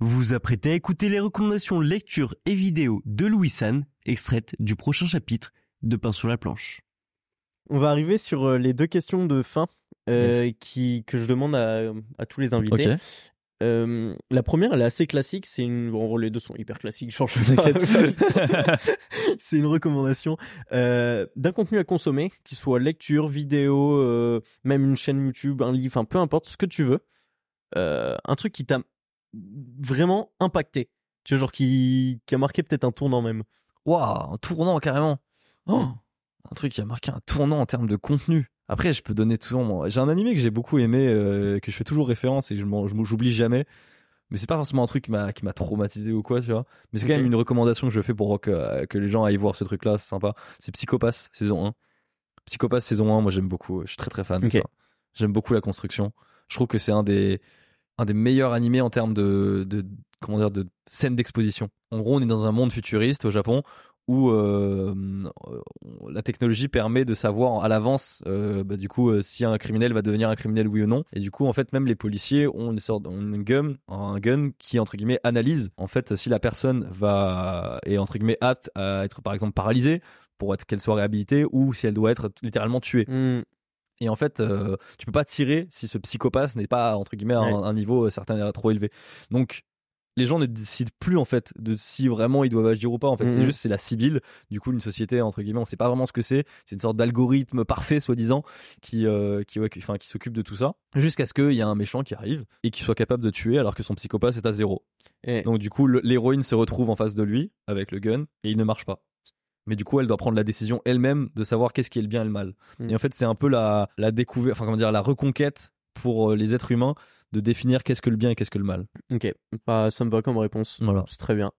Vous vous apprêtez à écouter les recommandations lecture et vidéo de Louis San, extraites du prochain chapitre de Pain sur la planche. On va arriver sur euh, les deux questions de fin euh, Yes. qui, que je demande à, à tous les invités. Euh, la première, elle est assez classique. C'est une. Bon, les deux sont hyper classiques. Change c'est une recommandation euh, d'un contenu à consommer, qui soit lecture, vidéo, euh, même une chaîne YouTube, un livre, enfin peu importe ce que tu veux. Euh, un truc qui t'a vraiment impacté. Tu vois, genre qui, qui a marqué peut-être un tournant même. Waouh, un tournant carrément. Oh, un truc qui a marqué un tournant en termes de contenu. Après, je peux donner toujours mon. J'ai un animé que j'ai beaucoup aimé, euh, que je fais toujours référence et je j'oublie jamais. Mais c'est pas forcément un truc qui m'a qui m'a traumatisé ou quoi, tu vois. Mais c'est quand même une recommandation que je fais pour que, que les gens aillent voir ce truc-là, c'est sympa. C'est Psychopass saison 1. Psychopass saison 1, moi j'aime beaucoup. Je suis très très fan de ça. J'aime beaucoup la construction. Je trouve que c'est un des un des meilleurs animés en termes de, de comment dire de scène d'exposition. En gros, on est dans un monde futuriste au Japon où euh, la technologie permet de savoir à l'avance euh, bah, du coup euh, si un criminel va devenir un criminel oui ou non et du coup en fait même les policiers ont une sorte ont un gun qui entre guillemets analyse en fait si la personne va est entre guillemets apte à être par exemple paralysée pour qu'elle soit réhabilitée ou si elle doit être littéralement tuée Hmm. Et en fait, euh, tu peux pas tirer si ce psychopathe n'est pas entre guillemets à un, un niveau euh, certain trop élevé. Donc les gens ne décident plus en fait de si vraiment ils doivent agir ou pas. En fait, c'est Mhm. juste c'est la Sibylle. Du coup, une société entre guillemets, on sait pas vraiment ce que c'est. C'est une sorte d'algorithme parfait, soi-disant, qui euh, qui ouais, qui, qui s'occupe de tout ça, jusqu'à ce qu'il y ait un méchant qui arrive et qui soit capable de tuer alors que son psychopathe est à zéro. Et- Donc du coup, l'héroïne se retrouve en face de lui avec le gun et il ne marche pas. Mais du coup, elle doit prendre la décision elle-même de savoir qu'est-ce qui est le bien et le mal. Mm. Et en fait, c'est un peu la, la découverte, enfin comment dire, la reconquête pour euh, les êtres humains de définir qu'est-ce que le bien et qu'est-ce que le mal. Ok, bah, ça me va comme réponse. Voilà. C'est très bien.